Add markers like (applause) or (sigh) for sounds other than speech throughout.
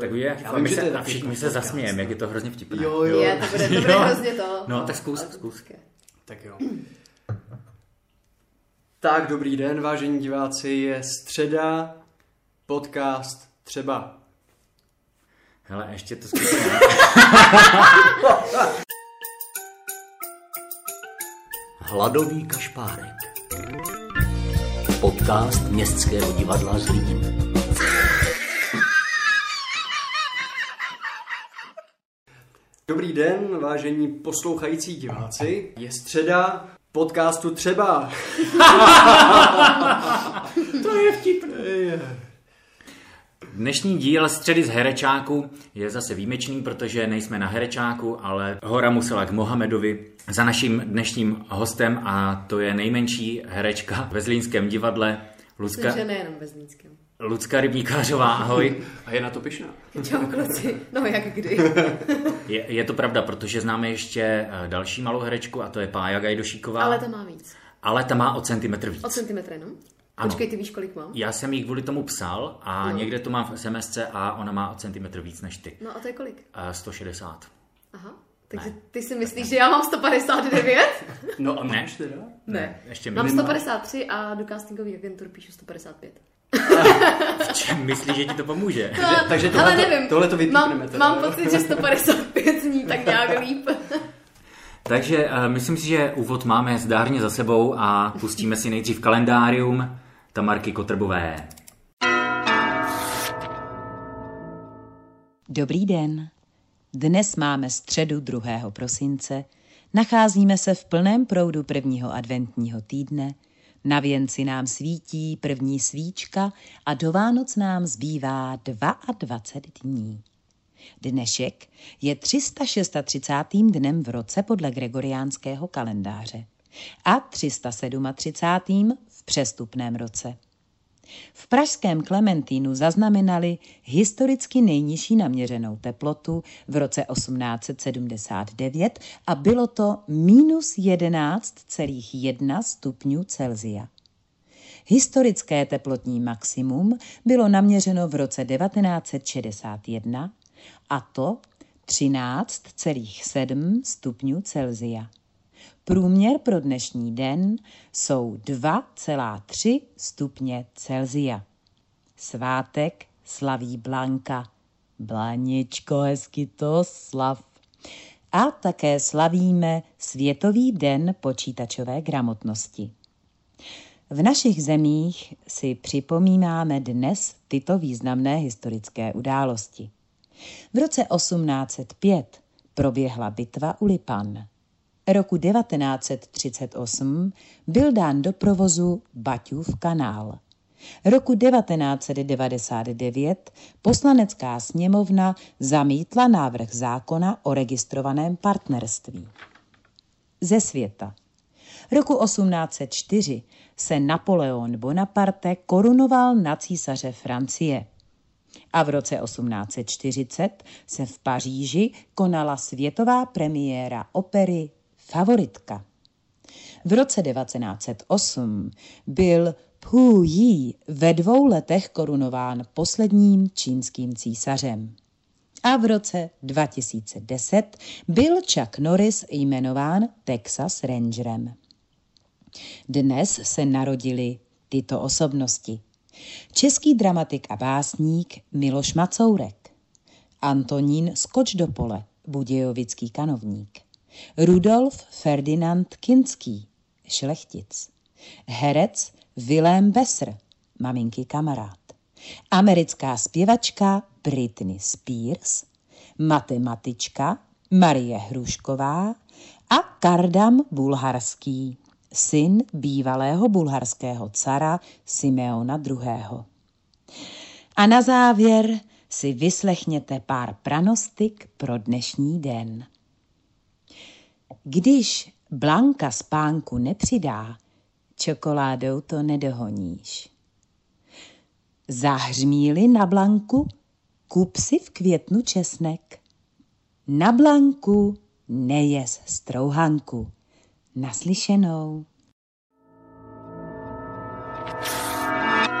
Tak je, Já vím, my se, a všichni podcast. se zasmějeme, jak je to hrozně vtipné. Jo, jo. Je, to bude, to bude Jo. hrozně to. No, tak zkus, zkus. Tak jo. Tak, dobrý den, vážení diváci, je středa, podcast třeba. Hele, ještě to zkusíme. (laughs) Hladový kašpárek. Podcast Městského divadla Zlín. Dobrý den, vážení poslouchající diváci, je středa, podcastu třeba. (laughs) to je vtipné. Dnešní díl Středy z Herečáku je zase výjimečný, protože nejsme na Herečáku, ale hora musela k Mohamedovi za naším dnešním hostem a to je nejmenší herečka ve Zlínském divadle Lucka, Myslím, že nejenom ve Zlínském. Lucka Rybníkářová, ahoj. A je na to pišná. Čau kluci. No jak kdy. (laughs) Je, je to pravda, protože známe ještě eh, další malou herečku a to je Pája Gajdošíková. Ale to má víc. ale ta má o centimetr víc. O centimetr jenom? Ano. Počkej, ty víš, kolik mám? Já jsem jí kvůli tomu psal a No. někde to mám v SMSce a ona má o centimetr víc než ty. No a to je kolik? A 160. Aha. Takže Ne. ty si myslíš, že já mám 159? No a Ne. máš teda? Ne. Ještě Mám mi 153 a do castingových agentur píšu 155. čem myslíš, že ti to pomůže? (laughs) takže Ale tohleto- nevím. tohleto vypípneme mám, teda, mám pocit, že 155 zní tak nějak líp. (laughs) Takže uh, myslím si, že úvod máme zdárně za sebou a pustíme si nejdřív kalendárium Tamarky Kotrbové. Dobrý den. Dnes máme středu 2. prosince. Nacházíme se v plném proudu prvního adventního týdne. Na věnci nám svítí první svíčka a do Vánoc nám zbývá 22 dní. Dnešek je 336. dnem v roce podle gregoriánského kalendáře a 337. v přestupném roce. V pražském Klementínu zaznamenali historicky nejnižší naměřenou teplotu v roce 1879 a bylo to minus 11,1 stupňů Celzia. Historické teplotní maximum bylo naměřeno v roce 1961 a to 13,7 stupňů Celzia. Průměr pro dnešní den jsou 2,3 stupně Celzia. Svátek slaví Blanka. Blaničko, hezky to slav. A také slavíme Světový den počítačové gramotnosti. V našich zemích si připomínáme dnes tyto významné historické události. V roce 1805 proběhla bitva u Lipan. Roku 1938 byl dán do provozu Baťův kanál. Roku 1999 poslanecká sněmovna zamítla návrh zákona o registrovaném partnerství. Ze světa. Roku 1804 se Napoleon Bonaparte korunoval na císaře Francie. A v roce 1840 se v Paříži konala světová premiéra opery Favoritka. V roce 1908 byl Pu Yi ve dvou letech korunován posledním čínským císařem. A v roce 2010 byl Chuck Norris jmenován Texas Rangerem. Dnes se narodili tyto osobnosti. Český dramatik a básník Miloš Macourek, Antonín Skoč do pole, budějovický kanovník, Rudolf Ferdinand Kinský, šlechtic, herec Willem Besser, maminky kamarád, americká zpěvačka Britney Spears, matematička Marie Hrušková a Kardam Bulharský, syn bývalého bulharského cara Simeona II. A na závěr si vyslechněte pár pranostik pro dnešní den. Když Blanka spánku nepřidá, čokoládou to nedohoníš. Zahřmíli na Blanku, kup si v květnu česnek. Na Blanku nejez strouhanku. Naslyšenou.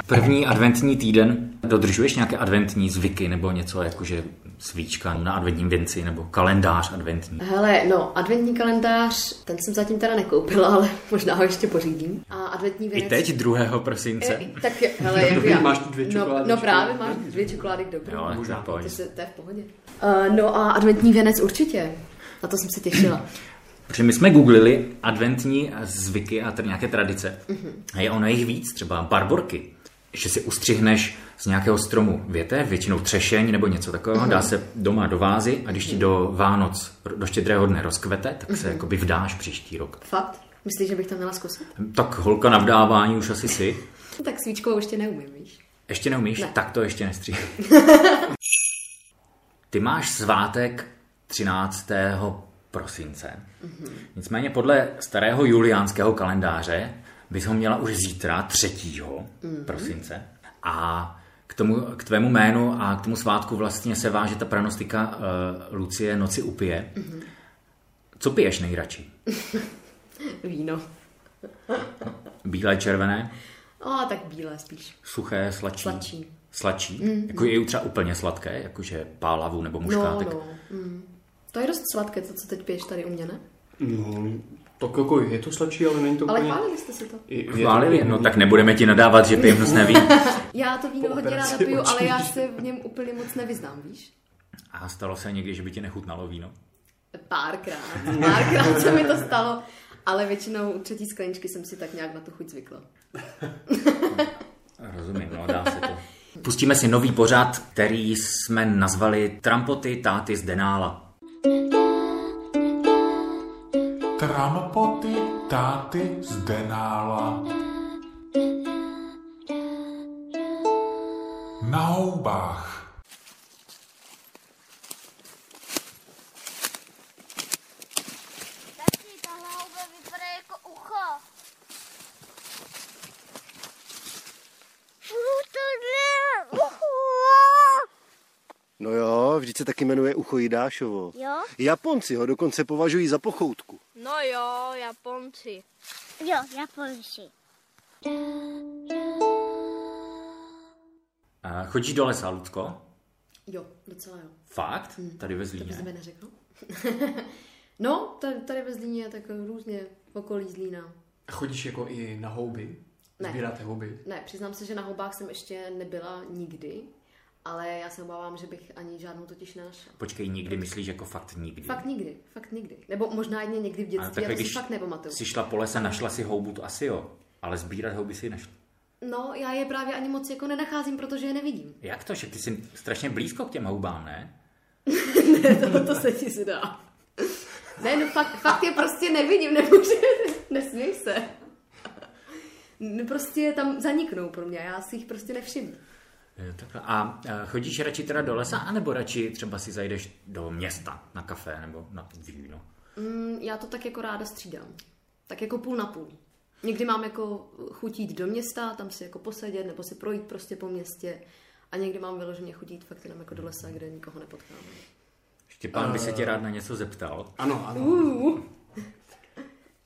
První adventní týden, dodržuješ nějaké adventní zvyky nebo něco jakože svíčka na adventním věnci nebo kalendář adventní? Hele, no, adventní kalendář, ten jsem zatím teda nekoupila, ale možná ho ještě pořídím. A adventní I věnec... teď 2. prosince? E, tak je, hele, jak (laughs) Dobrý, já. máš tu dvě no, čokolády, no že? právě, máš dvě čokolády k dobru. Jo, Možná. to, se, to je v pohodě. Uh, no a adventní věnec určitě. Na to jsem se těšila. (clears throat) Protože my jsme googlili adventní zvyky a tady nějaké tradice. Mhm. A je ono jich víc, třeba barborky. Že si ustřihneš z nějakého stromu větev, většinou třešeň nebo něco takového, Mhm. dá se doma do vázy a když ti do Vánoc, do štědrého dne rozkvete, tak Mhm. se jakoby vdáš příští rok. Fakt? Myslíš, že bych to měla zkusit? Tak holka na vdávání už asi si. (laughs) Tak svíčkou ještě neumím, víš? Ještě neumíš? Ne. Tak to ještě nestříhej. (laughs) Ty máš svátek 13. prosince. Mhm. Nicméně podle starého juliánského kalendáře bys ho měla už zítra 3. Mhm. prosince. A k, tomu, k tvému jménu a k tomu svátku vlastně se váže ta pranostika uh, Lucie Noci upije. Mhm. Co piješ nejradši? (laughs) Víno. Bílé, červené, A tak bílé spíš. suché, sladší? Sladší. Sladší? Mm. Jako je třeba úplně sladké, jakože pálavu nebo No, muškátek? no. Mm. To je dost sladké, to, co teď piješ tady u mě, ne? No, tak jako je to sladší, ale není to Ale úplně... chválili jste si to. Je- je to- Chválili, no tak nebudeme ti nadávat, že pijeme hnusné víno. Já to víno hodně ráda piju, ale já se v něm úplně moc nevyznám, víš? A stalo se někdy, že by ti nechutnalo víno? Párkrát. Párkrát se mi to stalo, ale většinou u třetí skleničky jsem si tak nějak na tu chuť zvykla. (laughs) Rozumím, no dá se to. Pustíme si nový pořad, který jsme nazvali Trampoty táty z Denála. Trampoty táty z Denála. Na houbách. Jako ucho. To ne ucho. No jo, vždyť se taky jmenuje ucho Jidášovo. Jo? Japonci ho dokonce považují za pochoutku. No jo, Japonci. Jo, Japonci. A chodíš do lesa, Ludko? Jo, docela jo. Fakt? Tady ve To bys Zlíně? mi neřekl? (laughs) no, tady, tady ve Zlíně je tak různě v okolí Zlína. A chodíš jako i na houby? Ne. Sbíráte houby? Ne, přiznám se, že na houbách jsem ještě nebyla nikdy, ale já se obávám, že bych ani žádnou totiž nenašla. Počkej, nikdy myslíš jako fakt nikdy? Fakt nikdy, fakt nikdy. Nebo možná jedně někdy v Ale dětství, takhle, to si fakt nepamatuju. jsi šla po lese, našla si houbu, to asi jo. Ale sbírat houby si nešla. No, já je právě ani moc jako nenacházím, protože je nevidím. Jak to, že ty jsi strašně blízko k těm houbám, ne? (laughs) to, to se ti zdá. Ne, no fakt, fakt je prostě nevidím, nemůžu, (laughs) nesměj se. No prostě tam zaniknou pro mě, já si jich prostě nevšimnu. Jo, takhle. A eh, chodíš radši teda do lesa, anebo radši třeba si zajdeš do města na kafe nebo na víno? Mm, já to tak jako ráda střídám. Tak jako půl na půl. Někdy mám jako chuť jít do města, tam si jako posedět, nebo si projít prostě po městě. A někdy mám vyloženě chuť jít fakt jenom jako do lesa, kde nikoho nepotkáme. Štěpán by se tě rád na něco zeptal. Ano, ano. Uh,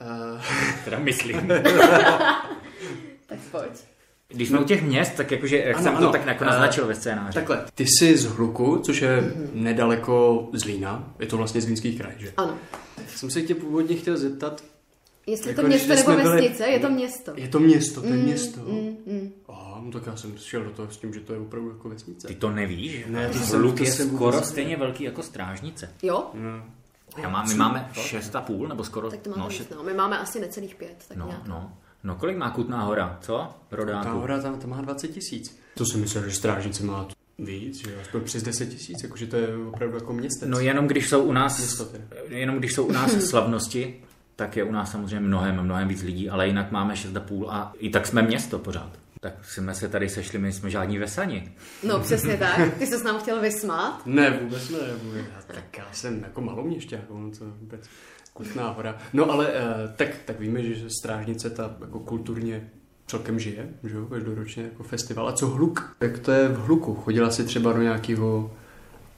Uh, Teda myslím. (laughs) tak pojď. Když jsme u těch měst, tak jakože, jak Ano, jsem ano. to tak jako Eh, naznačil ve scénáři. takhle, ty jsi z Hluku, což je nedaleko Zlína. Je to vlastně Zlínský kraj, že? Ano. Jsem se tě původně chtěl zeptat, Jestli je Jako to město nebo byli- vesnice, je to město. je to město, to je město. Mm, mm. Aha, no tak já jsem šel do toho s tím, že to je opravdu jako vesnice. Ty to nevíš? Ne, to Hluk jsem- to je skoro vůbec- stejně velký jako strážnice. Jo? Já mám, my máme šest a půl, nebo skoro... Tak to máte no, šest, no. My máme asi necelých pět, tak no, nějak. no. No kolik má Kutná hora, co? Ta Rodáku. hora tam, tam má 20 tisíc. To jsem myslel, že strážnice má víc, že aspoň přes 10 tisíc, jakože to je opravdu jako městec. No jenom když jsou u nás, Město jenom když jsou u nás (laughs) slavnosti, tak je u nás samozřejmě mnohem, mnohem víc lidí, ale jinak máme 6,5 a i tak jsme město pořád. Tak jsme se tady sešli, my jsme žádní vesani. No přesně tak. Ty se nám chtěl vysmát. Ne, vůbec ne. Vůbec. Tak já jsem jako maloměšťák, ono to vůbec kutná hora. No ale eh, tak, tak víme, že strážnice ta jako kulturně celkem žije, že jo, každoročně jako festival. A co hluk? Jak to je v hluku? Chodila si třeba do nějakého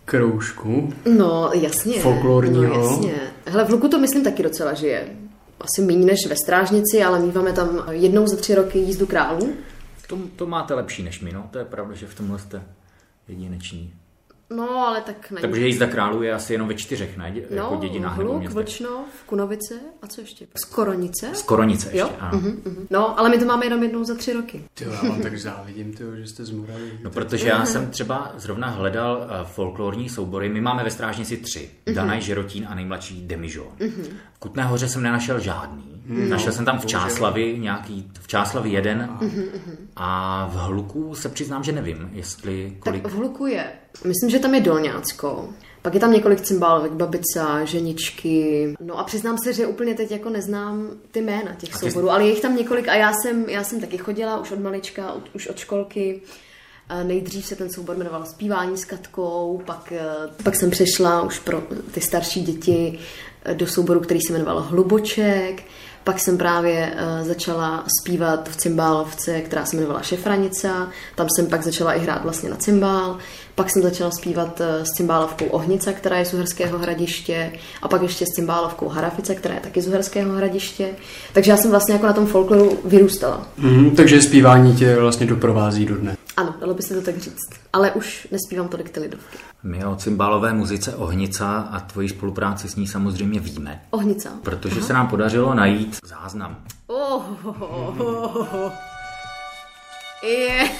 kroužku? No, jasně. Folklorního. No, jasně. Hele, v Luku to myslím taky docela žije. Asi méně než ve Strážnici, ale míváme tam jednou za tři roky jízdu králů. To, to máte lepší než my, no. To je pravda, že v tomhle jste jedineční. No, ale tak není. Takže jízda králů je asi jenom ve čtyřech, ne? Dě- No, jako dědinách nebo Hluk, městech. Vlčnov, Kunovice a co ještě? Skoronice? Skoronice ještě, Jo? ano. Mhm, mhm. No, ale my to máme jenom jednou za tři roky. Ty já vám tak závidím, tyjo, že jste z Moravy. No, protože já jsem třeba zrovna hledal uh, folklorní soubory. My máme ve Strážnici tři. Mhm. Danaj, Žerotín a nejmladší Demižo. V Kutné hoře jsem nenašel žádný. Mhm. Našel jsem tam v. Čáslavi nějaký, v Čáslavi jeden. Mhm, A v Hluku se přiznám, že nevím, jestli kolik... Tak v Hluku je, myslím, že tam je Dolňácko, pak je tam několik cymbálovek, babica, ženičky. No a přiznám se, že úplně teď jako neznám ty jména těch souborů, ale je jich tam několik a já jsem, já jsem taky chodila už od malička, od, už od školky. A Nejdřív se ten soubor jmenoval Zpívání s Katkou, pak, eh, pak jsem přešla už pro ty starší děti eh, do souboru, který se jmenoval Hluboček. Pak jsem právě uh, začala zpívat v cymbálovce, která se jmenovala Šefranica. Tam jsem pak začala i hrát vlastně na cymbál. Pak jsem začala zpívat uh, s cymbálovkou Ohnica, která je z Uherského hradiště. A pak ještě s cymbálovkou Harafice, která je taky z Uherského hradiště. Takže já jsem vlastně jako na tom folkloru vyrůstala. Mhm, takže zpívání tě vlastně doprovází do dne. Ano, dalo by se to tak říct. Ale už nespívám tolik ty lidovky. My o cymbálové muzice Ohnica a tvojí spolupráci s ní samozřejmě víme. Ohnica. Protože se nám podařilo najít záznam. Oh, oh, oh, oh, oh. Je. (laughs)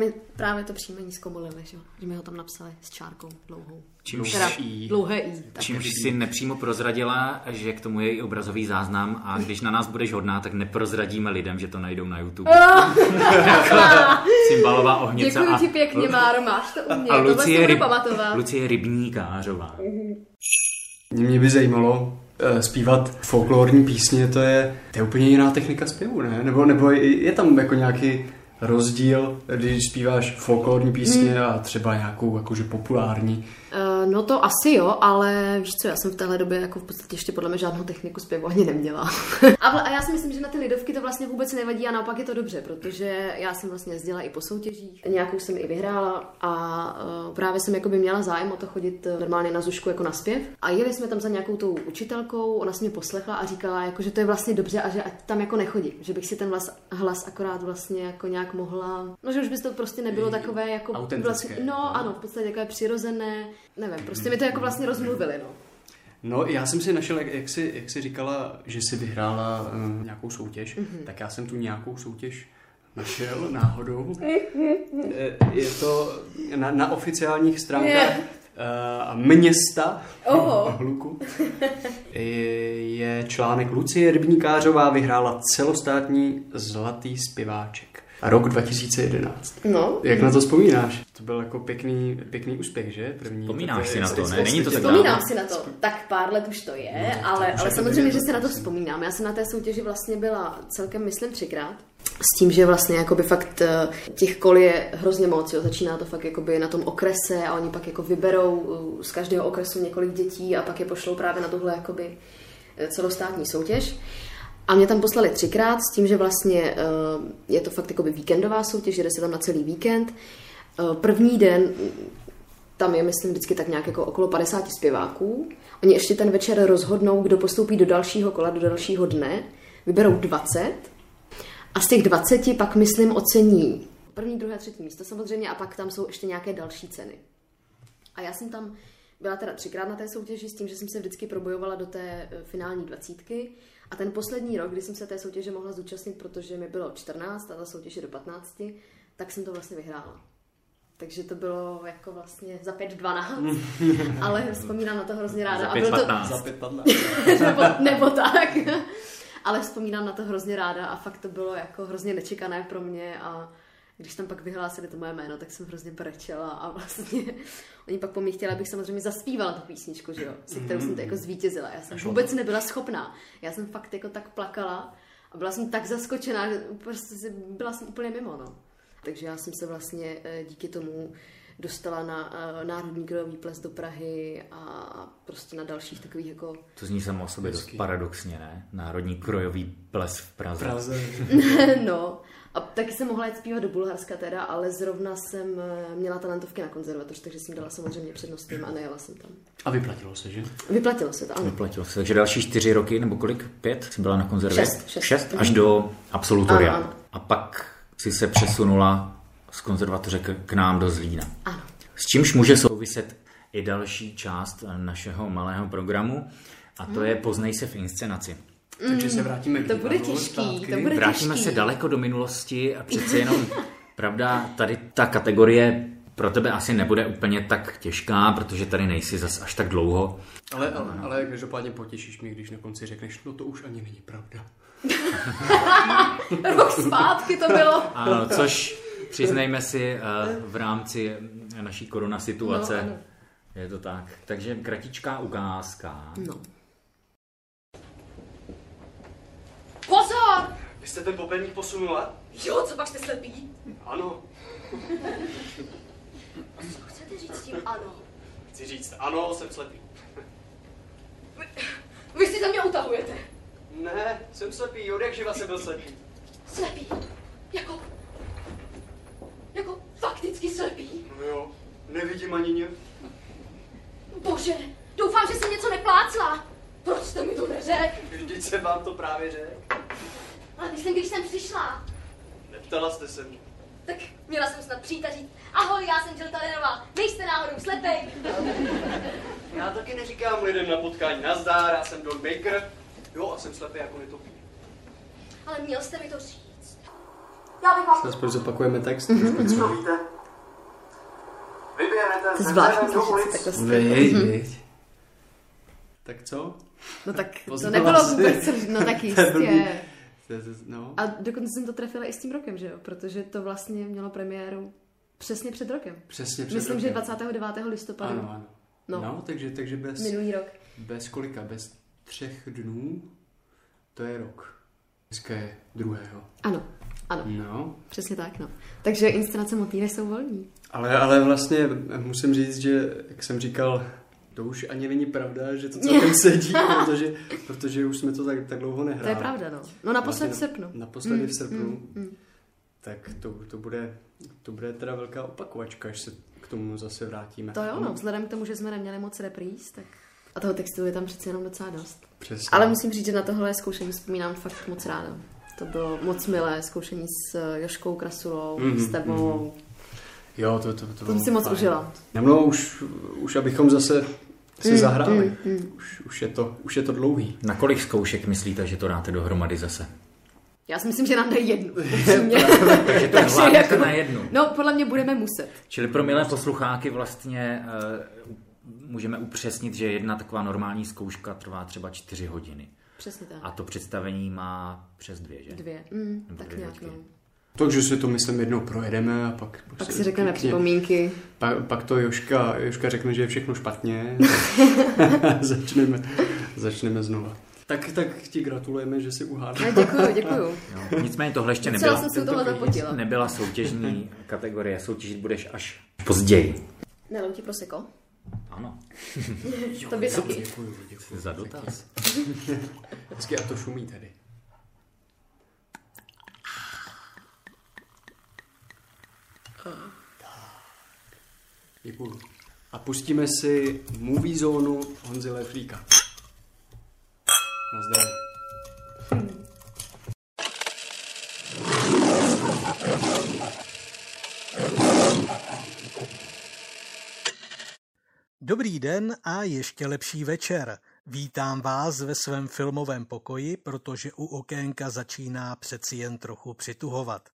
mi právě to příjmení zkomolili, že jo? Že mi ho tam napsali s čárkou dlouhou. Čímž, Teda I. dlouhé i. Tak. čímž si nepřímo prozradila, že k tomu je i obrazový záznam a když na nás budeš hodná, tak neprozradíme lidem, že to najdou na YouTube. (laughs) Cymbalová ohnice Děkuji a, ti pěkně, Máro, máš to u mě. a Lucie, Ryb. Lucie Rybníkářová. Mě by zajímalo, eh, zpívat folklorní písně, to je, to je úplně jiná technika zpěvu, ne? Nebo, nebo je, je tam jako nějaký rozdíl, když zpíváš folklorní písně Hmm. a třeba nějakou jakože populární. No to asi jo, ale víš co, já jsem v téhle době jako v podstatě ještě podle mě žádnou techniku zpěvu ani neměla. a, vla- a já si myslím, že na ty lidovky to vlastně vůbec nevadí a naopak je to dobře, protože já jsem vlastně jezdila i po soutěžích, nějakou jsem i vyhrála a uh, právě jsem jakoby měla zájem o to chodit eh, normálně na Zušku jako na zpěv. A jeli jsme tam za nějakou tou učitelkou, ona si mě poslechla a říkala, jako, že to je vlastně dobře a že ať tam jako nechodí, že bych si ten hlas, hlas akorát vlastně jako nějak mohla, no že už by to prostě nebylo takové jako vlastně, no ano, v podstatě takové přirozené, nevím, prostě mi to jako vlastně rozmluvili, no. No, já jsem si našel, jak, jak, jsi, jak jsi říkala, že jsi vyhrála uh, nějakou soutěž, Mhm. mm-hmm. tak já jsem tu nějakou soutěž našel náhodou. Eh, (laughs) je to na, na oficiálních stránkách uh, města Oho. (laughs) Hluku. Je, je článek Lucie Rybníkářová vyhrála celostátní zlatý zpěváček. Rok 2011. No, Jak na to vzpomínáš? To byl jako pěkný, pěkný úspěch, že? První. Vzpomínáš si na to, ne? Není to tak Vzpomínám si na to. Tak pár let už to je, No, ale, ale jako samozřejmě, že si na to vzpomínám. Já jsem na té soutěži vlastně byla celkem, myslím, třikrát. S tím, že vlastně jakoby fakt eh, těch kol je hrozně moc, jo. začíná to fakt jakoby na tom okrese a oni pak jako vyberou eh, z každého okresu několik dětí a pak je pošlou právě na tuhle jakoby eh, celostátní soutěž. A mě tam poslali třikrát s tím, že vlastně eh, je to fakt jakoby víkendová soutěž, jde se tam na celý víkend. Eh, První den tam je, myslím, vždycky tak nějak jako okolo 50 zpěváků. Oni ještě ten večer rozhodnou, kdo postoupí do dalšího kola, do dalšího dne. Vyberou 20 a z těch 20 pak, myslím, ocení první, druhé, třetí místo samozřejmě a pak tam jsou ještě nějaké další ceny. A já jsem tam byla teda třikrát na té soutěži s tím, že jsem se vždycky probojovala do té eh, finální dvacítky. A ten poslední rok, kdy jsem se té soutěže mohla zúčastnit, protože mi bylo 14 a ta soutěž je do 15, tak jsem to vlastně vyhrála. Takže to bylo jako vlastně za 5-12, (laughs) ale vzpomínám na to hrozně ráda. Za a bylo to, 5-15. Za (laughs) nebo, nebo tak. Ale vzpomínám na to hrozně ráda a fakt to bylo jako hrozně nečekané pro mě a když tam pak vyhlásili to moje jméno, tak jsem hrozně brečela a vlastně (laughs) oni pak po mně chtěli, abych samozřejmě zaspívala tu písničku, že jo, se kterou jsem to jako zvítězila. Já jsem vůbec nebyla schopná. Já jsem fakt jako tak plakala a byla jsem tak zaskočená, že prostě byla jsem úplně mimo, no. Takže já jsem se vlastně eh, díky tomu dostala na eh, Národní krojový ples do Prahy a prostě na dalších takových jako To zní samo o sobě dost paradoxně, ne? Národní krojový ples v Praze. Praze. (laughs) (laughs) no. A taky jsem mohla jít zpívat do Bulharska teda, ale zrovna jsem eh, měla talentovky na konzervatoř, takže jsem dala samozřejmě přednost jim a nejela jsem tam. A vyplatilo se, že? Vyplatilo se to, ano. Vyplatilo se. Takže další čtyři roky, nebo kolik? Pět? Jsi byla na konzervě? Šest, šest. šest až do absolutoria. Ano, ano. A pak si se přesunula z konzervatoře k, k nám do Zlína. Ano. S čímž může souviset i další část eh, našeho malého programu, a to je Poznej se v inscenaci. Takže se vrátíme k To bude těžký, zpátky. to bude Vrátíme těžký. se daleko do minulosti a přece jenom, (laughs) pravda, tady ta kategorie pro tebe asi nebude úplně tak těžká, protože tady nejsi zas až tak dlouho. Ale, ale, ale každopádně potěšíš mě, když na konci řekneš, no to už ani není pravda. (laughs) Rok zpátky to bylo. Ano, což přiznejme si eh, v rámci naší korona situace. No, ano. je to tak. Takže kratičká ukázka. No. Pozor! Vy jste ten popelník posunula? Jo, co pak jste slepý? Ano. Co chcete říct tím ano? Chci říct, ano, jsem slepý. Vy si ze mě utahujete. Ne, jsem slepý, od jak živa jsem byl slepý. Slepý. Jako... Jako fakticky slepý. No jo, nevidím ani ně. Bože, doufám, že jsem něco neplácla. Proč jste mi to neřekl? Vždyť jsem vám to právě řekl. Ale myslím, když jsem přišla, Neptala jste se mě. tak měla jsem snad přijít a říct Ahoj, já jsem Jill Talenová, nejste náhodou slepej. Já taky neříkám lidem na potkání nazdár, já jsem Don Baker. Jo, a jsem slepý jako netopí. Ale měl jste mi to říct. Já bych vám... Aspoň zopakujeme text. Víte? Vyběrete To je zvláštní se takhle Vej, vej. Tak co? No tak to nebylo vůbec, no tak jistě. No. A dokonce jsem to trefila i s tím rokem, že jo? Protože to vlastně mělo premiéru přesně před rokem. Přesně před Myslím, že rokem. 29. listopadu. Ano, ano. No. No, takže, takže bez, Minulý rok. bez kolika? Bez třech dnů? To je rok. Dneska je druhého. Ano, ano, No, přesně tak, no. Takže inscenace motýly jsou volní. ale, ale vlastně musím říct, že, jak jsem říkal, to už ani není pravda, že to celkem (laughs) sedí, protože, protože už jsme to tak, tak dlouho nehráli. To je pravda, no. No naposled v srpnu. Naposledy v srpnu. mm, mm. Tak to, to, bude, to bude teda velká opakovačka, až se k tomu zase vrátíme. To jo, no. Vzhledem k tomu, že jsme neměli moc repríz, tak... A toho textu je tam přece jenom docela dost. Přesně. Ale musím říct, že na tohle zkoušení vzpomínám fakt moc ráda. To bylo moc milé zkoušení s Joškou Krasulou, Mhm, s tebou. Jo, to, to, to, To si moc fajn. užila. No, no už, už abychom zase si Mm, zahráli. mm, mm. Už, už, je to, už je to dlouhý. Na kolik zkoušek myslíte, že to dáte dohromady zase? Já si myslím, že nám dají jednu. (laughs) Takže to Takže jako- na jednu. No, podle mě budeme muset. Čili pro milé poslucháky vlastně uh, můžeme upřesnit, že jedna taková normální zkouška trvá třeba čtyři hodiny. Přesně tak. A to představení má přes dvě, že? Dvě. Mm, Nebo tak dvě nějak, no. Takže si to myslím jednou projedeme a pak... Pak si řekneme připomínky. Pak, pak to Joška, Joška řekne, že je všechno špatně. (laughs) začneme, začneme znova. Tak, tak ti gratulujeme, že si uhádl. Ne, děkuju, děkuju. (laughs) Jo. Nicméně tohle ještě nebyla, jsem si zapotila. nebyla soutěžní kategorie. Soutěžit budeš až později. Nelou ti proseko? Ano, (laughs) To by taky. Děkuju, děkuju. za dotaz. Hezky a to šumí tady. Děkuju. A pustíme si movie zónu Honzy Leflíka. Na zdraví. Dobrý den a ještě lepší večer. Vítám vás ve svém filmovém pokoji, protože u okénka začíná přeci jen trochu přituhovat.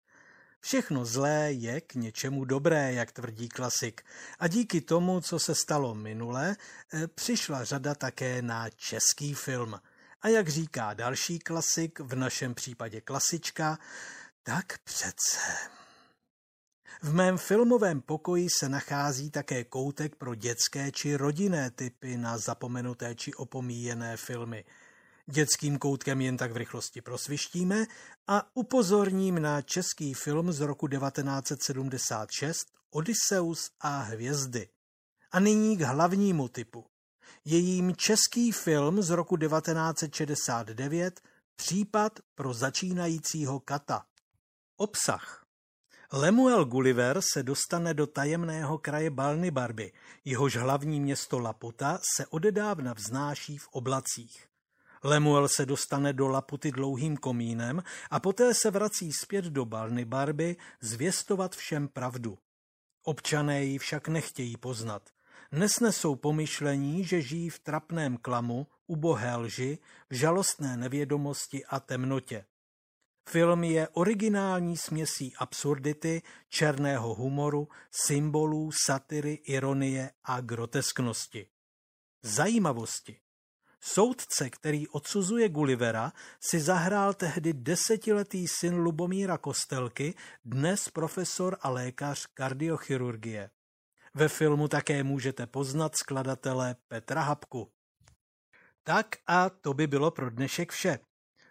Všechno zlé je k něčemu dobré, jak tvrdí klasik. A díky tomu, co se stalo minule, eh, přišla řada také na český film. A jak říká další klasik, v našem případě klasička, tak přece. V mém filmovém pokoji se nachází také koutek pro dětské či rodinné typy na zapomenuté či opomíjené filmy. Dětským koutkem jen tak v rychlosti prosvištíme a upozorním na český film z roku 1976 Odysseus a hvězdy. A nyní k hlavnímu typu. Jejím český film z roku 1969 Případ pro začínajícího kata. Obsah Lemuel Gulliver se dostane do tajemného kraje Balnibarby, jehož hlavní město Laputa se odedávna vznáší v oblacích. Lemuel se dostane do Laputy dlouhým komínem a poté se vrací zpět do Balnibarby zvěstovat všem pravdu. Občané ji však nechtějí poznat. Nesnesou pomyšlení, že žijí v trapném klamu, ubohé lži, v žalostné nevědomosti a temnotě. Film je originální směsí absurdity, černého humoru, symbolů, satyry, ironie a grotesknosti. Zajímavosti. Soudce, který odsuzuje Gullivera, si zahrál tehdy desetiletý syn Lubomíra Kostelky, dnes profesor a lékař kardiochirurgie. Ve filmu také můžete poznat skladatele Petra Hapku. Tak a to by bylo pro dnešek vše.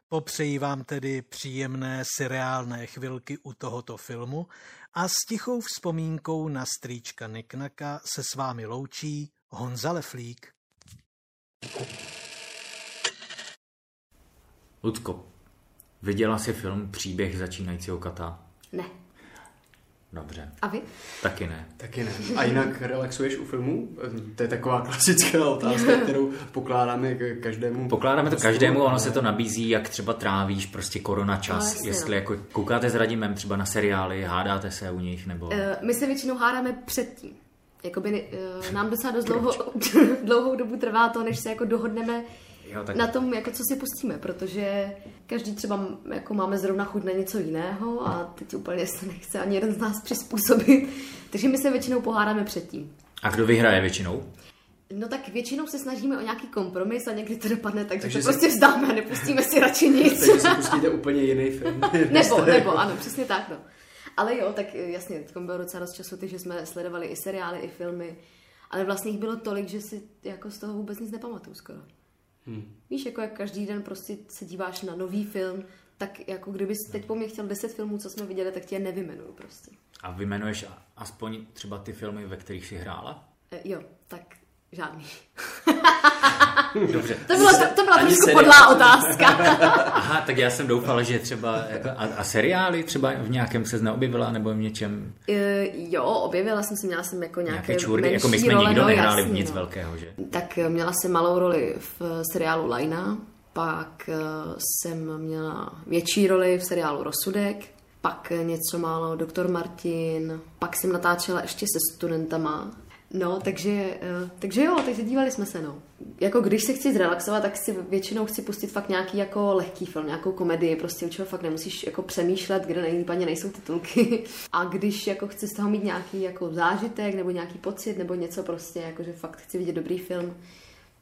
Popřeji vám tedy příjemné seriálné chvilky u tohoto filmu a s tichou vzpomínkou na strýčka Niknaka se s vámi loučí Honza Leflík. Ludko, viděla jsi film Příběh začínajícího kata? Ne. Dobře. A vy? Taky ne. Taky ne. A jinak relaxuješ u filmů? To je taková klasická otázka, (laughs) kterou pokládáme k každému. Pokládáme to každému, ono se to nabízí, jak třeba trávíš prostě korona No, čas, jasně, jestli no. jako koukáte s Radimem třeba na seriály, hádáte se u nich, nebo... Eh, My se většinou hádáme předtím. Jakoby uh, nám docela dost dlouho, (laughs) dlouhou dobu trvá to, než se jako dohodneme Jo, tak na tom, jako co si pustíme, protože každý třeba jako máme zrovna chuť na něco jiného a teď úplně se nechce ani jeden z nás přizpůsobit. (laughs) Takže my se většinou pohádáme předtím. A kdo vyhraje většinou? No tak většinou se snažíme o nějaký kompromis a někdy to dopadne tak, že Takže to si- prostě vzdáme a nepustíme si radši (laughs) nic. Takže si pustíte úplně jiný film. (laughs) nebo, nebo, ano, přesně tak, no. Ale jo, tak jasně, teď bylo docela dost času, takže jsme sledovali i seriály, i filmy, ale vlastně jich bylo tolik, že si jako z toho vůbec nic nepamatuju skoro. Hmm. Víš, jako jak každý den prostě se díváš na nový film, tak jako kdybys teď po mně chtěl 10 filmů, co jsme viděli, tak tě je nevymenuju prostě. A vyjmenuješ a- aspoň třeba ty filmy, ve kterých jsi hrála? E, jo, tak žádný. Dobře. To, bylo, to, to byla Ani trošku seriál. podlá otázka. (laughs) Aha, tak já jsem doufal, že třeba jako, a, a seriály třeba v nějakém se neobjevila nebo v něčem E, jo, objevila jsem si, měla jsem jako nějaké, nějaké čůrky, jako my jsme role, nikdo no, nehráli jasně, v nic no. velkého, že? Tak eh, měla jsem malou roli v seriálu Lajna, pak eh, jsem měla větší roli v seriálu Rozsudek, pak eh, něco málo Doktor Martin, pak jsem natáčela ještě se studentama. No, takže, eh, takže jo, takže dívali jsme se, no. Jako když se chci zrelaxovat, tak si většinou chci pustit fakt nějaký jako lehký film, nějakou komedii, prostě u čeho fakt nemusíš jako přemýšlet, kde nejlípaně nejsou titulky. (laughs) A když jako chci z toho mít nějaký jako zážitek nebo nějaký pocit nebo něco prostě, jako že fakt chci vidět dobrý film,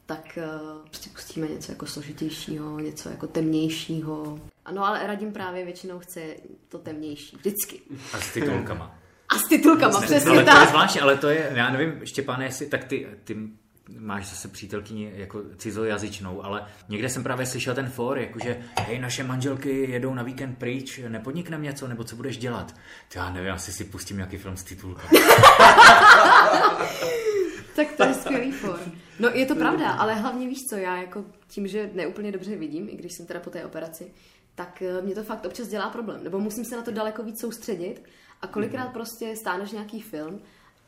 tak uh, prostě pustíme něco jako složitějšího, něco jako temnějšího. Ano, ale Radim právě většinou chce to temnější, vždycky. A s titulkama. A s titulkama, přesně ale to je tak. zvláštní, ale to je, já nevím, Štěpáne, jestli, tak ty, ty máš zase přítelkyni jako cizojazyčnou, ale někde jsem právě slyšel ten for, jakože hej, naše manželky jedou na víkend pryč, nepodnikneme něco, nebo co budeš dělat? Ty já nevím, asi si pustím nějaký film s titulkama. (laughs) Tak to je skvělý for. No je to pravda, ale hlavně víš co, já jako tím, že neúplně dobře vidím, i když jsem teda po té operaci, tak eh, mě to fakt občas dělá problém. Nebo musím se na to daleko víc soustředit a kolikrát prostě stáneš nějaký film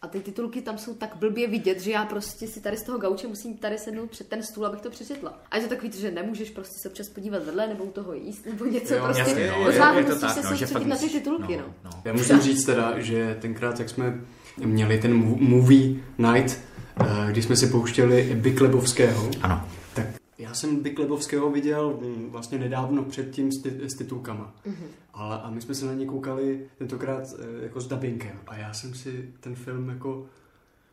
A ty titulky tam jsou tak blbě vidět, že já prostě si tady z toho gauče musím tady sednout před ten stůl, abych to přečetla. A je to takový, že nemůžeš prostě se občas podívat vedle nebo u toho jíst nebo něco Jo, prostě. jasně, no, Pořád je- je to musíš tak, se no, že soustředit fakt na ty titulky, no. no. Já musím říct teda, že tenkrát, jak jsme měli ten mo- movie night, eh, kdy jsme si pouštěli Biklebovského, Ano. Já jsem Biklebovského viděl mm, vlastně nedávno předtím s, ty, s titulkama. Mhm. Ale, a my jsme se na ně koukali tentokrát eh, jako s dubbingem. A já jsem si ten film jako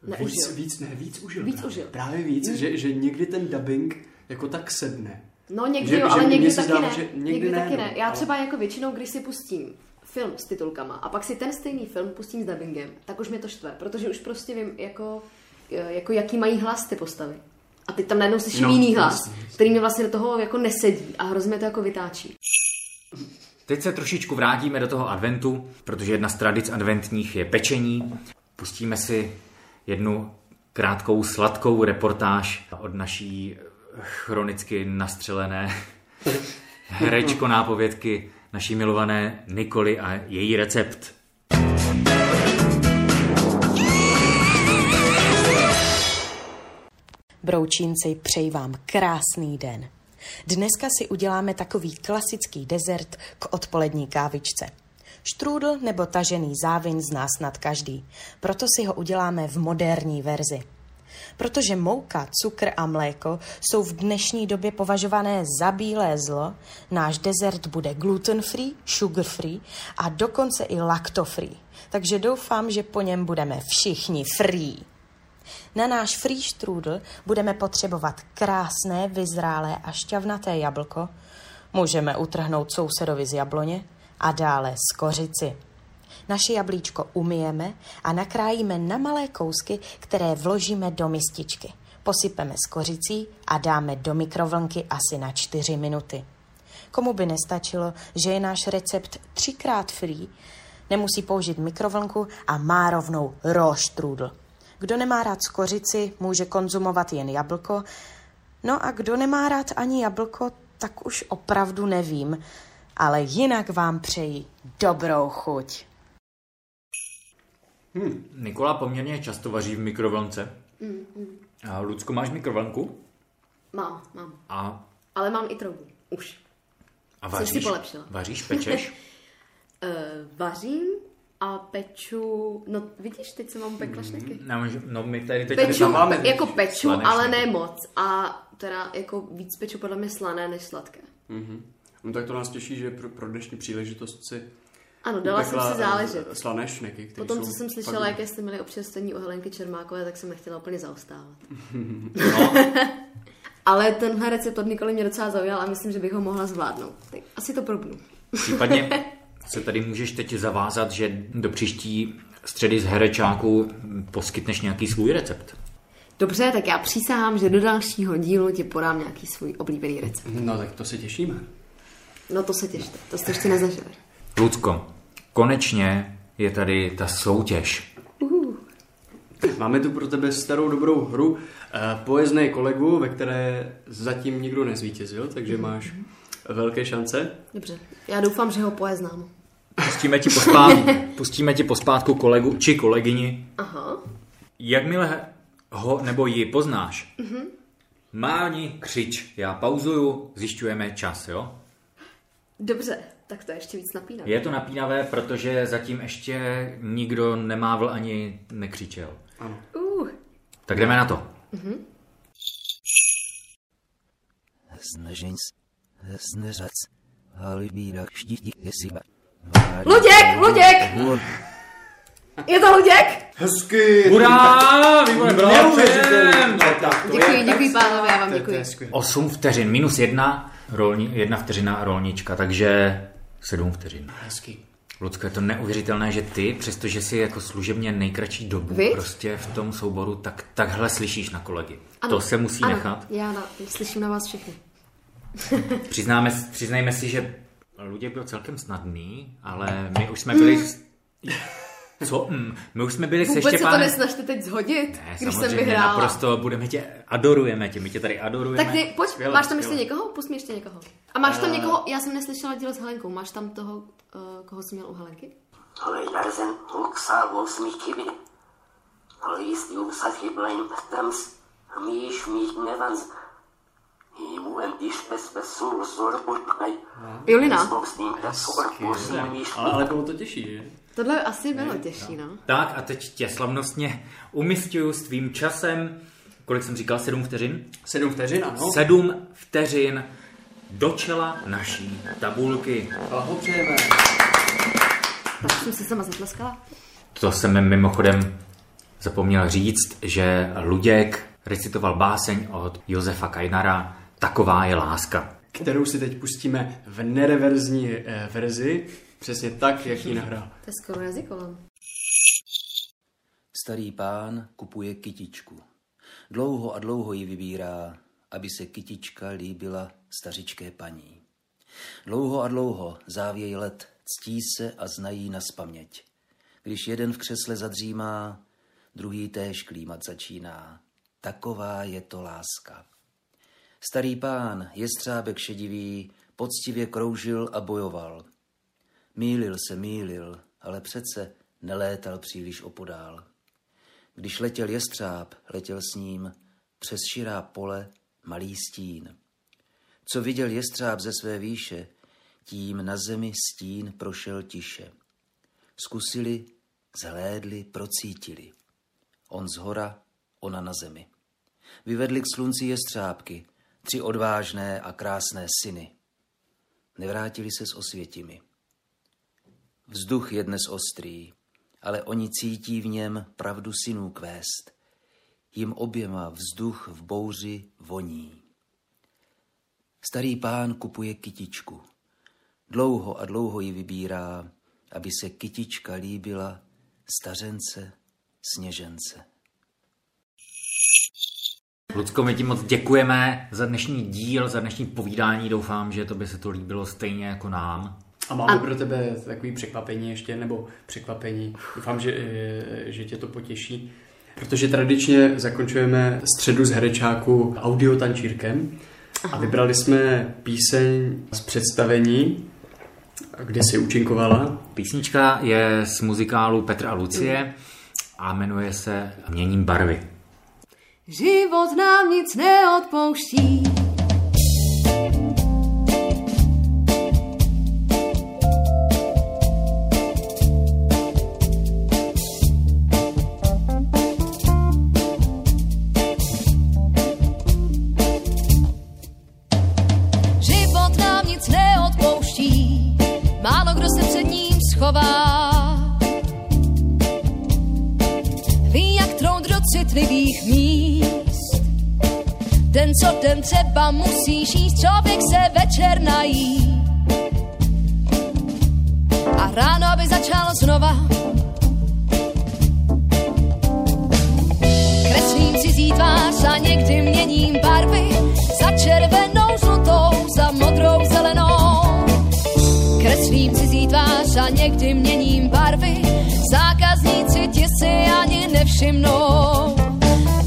víc, Neužil. víc, ne, víc užil. Víc právě. užil. Právě víc, Mm. že, že někdy ten dubbing jako tak sedne. No někdy Že- jo, že ale někdy taky zdálo, ne. že Někdy, někdy ne, taky ne. Já ale- třeba jako většinou, když si pustím film s titulkama a pak si ten stejný film pustím s dubbingem, tak už mě to štve, protože už prostě vím, jako, jako jaký mají hlas ty postavy. A teď tam najednou slyším No, jiný hlas, jasně, jasně. který mi vlastně do toho jako nesedí a hrozně to jako vytáčí. Teď se trošičku vrátíme do toho adventu, protože jedna z tradic adventních je pečení. Pustíme si jednu krátkou sladkou reportáž od naší chronicky nastřelené (laughs) herečko nápovědky naší milované Nikoli a její recept. Broučínci, přeji vám krásný den. Dneska si uděláme takový klasický dezert k odpolední kávičce. Štrůdl nebo tažený závin zná snad každý, proto si ho uděláme v moderní verzi. Protože mouka, cukr a mléko jsou v dnešní době považované za bílé zlo, náš dezert bude gluten-free, sugar-free a dokonce i lacto-free. Takže doufám, že po něm budeme všichni free. Na náš free strudel budeme potřebovat krásné, vyzrálé a šťavnaté jablko, můžeme utrhnout sousedovi z jabloně a dále z kořici. Naše jablíčko umyjeme a nakrájíme na malé kousky, které vložíme do mističky. Posypeme s kořicí a dáme do mikrovlnky asi na 4 minuty. Komu by nestačilo, že je náš recept třikrát free, nemusí použít mikrovlnku a má rovnou raw strudel. Kdo nemá rád skořici, může konzumovat jen jablko. No a kdo nemá rád ani jablko, tak už opravdu nevím. Ale jinak vám přeji dobrou chuť. Hmm. Nikola poměrně často vaří v mikrovlnce. Mm, mm. A Lucko, máš mikrovlnku? Mám, mám. A, Ale mám i troubu. Už. a Jsem si vaříš? polepšila. Vaříš, pečeš? Uh, (laughs) vařím a peču, no vidíš, teď jsem vám pekla šneky. No, no my tady teď Peču, tam máme pe- jako peču, slané ale šneky. ne moc. A teda jako víc peču podle mě slané než sladké. Mhm. No tak to nás těší, že pro, pro dnešní příležitost si Ano, dala jsem si záležet. eh, Slané šneky, které Potom, jsou co jsem slyšela, jaké jste měli občerstvení u Helenky Čermákové, tak jsem nechtěla úplně zaostávat. (laughs) No. Ale tenhle recept od Nikoly mě docela zaujal a myslím, že bych ho mohla zvládnout. Tak asi to probnu. Případně (laughs) se tady můžeš teď zavázat, že do příští středy z herečáku poskytneš nějaký svůj recept. Dobře, tak já přísahám, že do dalšího dílu ti podám nějaký svůj oblíbený recept. No tak to se těšíme. No to se těšte, to jste ještě nezažili. Lucko, konečně je tady ta soutěž. Uh. Máme tu pro tebe starou dobrou hru eh, Pojezdné kolegu, ve které zatím nikdo nezvítězil, takže máš velké šance. Dobře, já doufám, že ho pojeznám. Pustíme ti, pospát, (laughs) pustíme ti pospátku kolegu či kolegyni. Aha. Jakmile ho nebo ji poznáš, Mhm. máni, křič, já pauzuju, zjišťujeme čas, jo? Dobře, tak to je ještě víc napínavé. Je to napínavé, protože zatím ještě nikdo nemávl ani nekřičel. Ano. Uh. Tak jdeme na to. Mhm. Snažím se, sneřac, halibírak štítí jesiba. Luděk, Luděk! Je to Luděk? Hezky! Hurá! Výborně, bravo! Neuvěřitelný. Děkuji, děkuji pánové, já vám děkuji. 8 vteřin, minus jedna, rolni, jedna vteřina rolnička, takže 7 vteřin. Hezky. Lucko, je to neuvěřitelné, že ty, přestože jsi jako služebně nejkratší dobu Viď? prostě v tom souboru, tak takhle slyšíš na kolegy. Ano, to se musí ano, nechat. Já na, slyším na vás všechny. (laughs) Přiznáme, přiznejme si, že Luděk byl celkem snadný, ale my už jsme byli... s- Co? Mm, My už jsme byli se Vůbec se to Štěpánem... nesnažte teď zhodit, Ne, když jsem vyhrála. Naprosto budeme tě, adorujeme tě, my tě tady adorujeme. Tak ty, pojď, Skvěle, máš tam ještě někoho? Pust mi ještě někoho. A máš tam Eh. někoho, já jsem neslyšela díl s Helenkou, máš tam toho, uh, koho jsi měl u Helenky? Ale Jarzen Luksa Wolfsmich chyby. Least you such a blind thumbs, mish mish nevans. He Julina. Ale, ale bylo to těžší, že? Tohle asi bylo těžší, no. Tak a teď tě slavnostně umistuju s tvým časem. Kolik jsem říkal? Sedm vteřin? Sedm vteřin, ano. Sedm vteřin do čela naší tabulky. Blahopřejeme. Tak jsem si sama zatleskala. To jsem mimochodem zapomněl říct, že Luděk recitoval báseň od Josefa Kajnara Taková je láska. Kterou si teď pustíme v nereverzní eh, verzi, přesně tak, jak ji nahrál. To je skoro jazyková. Starý pán kupuje kytičku. Dlouho a dlouho ji vybírá, aby se kytička líbila stařičké paní. Dlouho a dlouho závěj let, ctí se a znají na spaměť. Když jeden v křesle zadřímá, druhý též klímat začíná. Taková je to láska. Starý pán, jestřábek šedivý, poctivě kroužil a bojoval. Mýlil se, mýlil, ale přece nelétal příliš opodál. Když letěl jestřáb, letěl s ním přes širá pole malý stín. Co viděl jestřáb ze své výše, tím na zemi stín prošel tiše. Zkusili, zhlédli, procítili. On z hora, ona na zemi. Vyvedli k slunci jestřábky, tři odvážné a krásné syny. Nevrátili se s osvětimi. Vzduch je dnes ostrý, ale oni cítí v něm pravdu synů kvést. Jim oběma vzduch v bouři voní. Starý pán kupuje kytičku. Dlouho a dlouho ji vybírá, aby se kytička líbila stařence, sněžence. Lucko, my ti moc děkujeme za dnešní díl, za dnešní povídání. Doufám, že to by se to líbilo stejně jako nám. A máme a... pro tebe takový překvapení ještě, nebo překvapení. Doufám, že, eh, že tě to potěší. Protože tradičně zakončujeme středu z herečáku audiotančírkem a vybrali jsme píseň z představení, kde si účinkovala. Písnička je z muzikálu Petra a Lucie a jmenuje se Měním barvy. Život nám nic neodpouští. Někdy měním barvy, zákazníci ti si ani nevšimnou.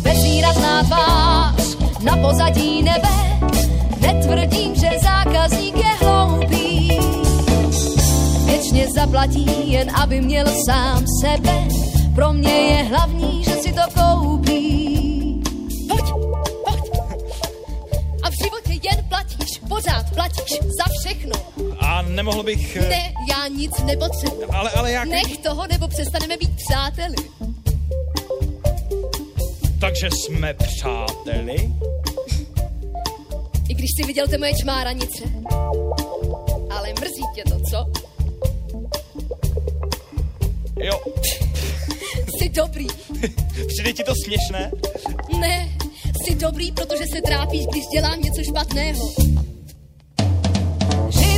Bezvýrazná tvář na pozadí nebe, netvrdím, že zákazník je hloupý. Věčně zaplatí, jen aby měl sám sebe, pro mě je hlavní, že si to koupí. Pořád platíš za všechno. A nemohl bych... eh, Ne, já nic nepotřebuji. Ale, ale jak... Nech toho, nebo přestaneme být přáteli. Takže jsme přáteli? I když jsi viděl ty moje čmáranice. Ale mrzí tě to, co? Jo. (laughs) Jsi dobrý. (laughs) Přijde ti to směšné? Ne, jsi dobrý, protože se trápíš, když dělám něco špatného.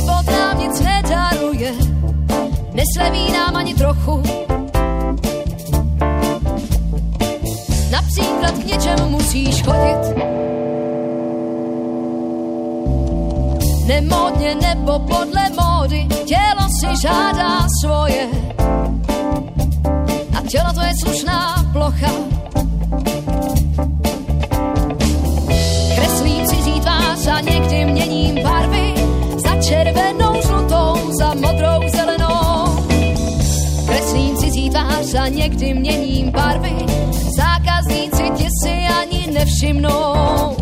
Život nám nic nedaruje, nesleví nám ani trochu. Například k něčemu musíš chodit. Nemodně nebo podle módy, tělo si žádá svoje. A tělo to je slušná plocha. Někdy měním barvy. Zákazníci ti si ani nevšimnou.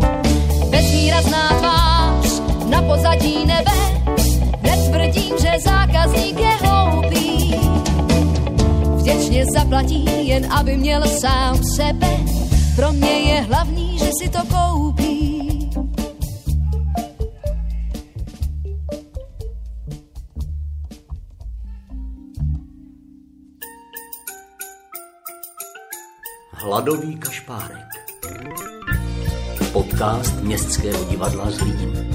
Bezvýrazná tvář na pozadí nebe, netvrdím, že zákazník je hloupý. Vděčně zaplatí, jen aby měl sám sebe. Pro mě je hlavní, že si to koupí. Hladový kašpárek. Podcast Městského divadla Zlín.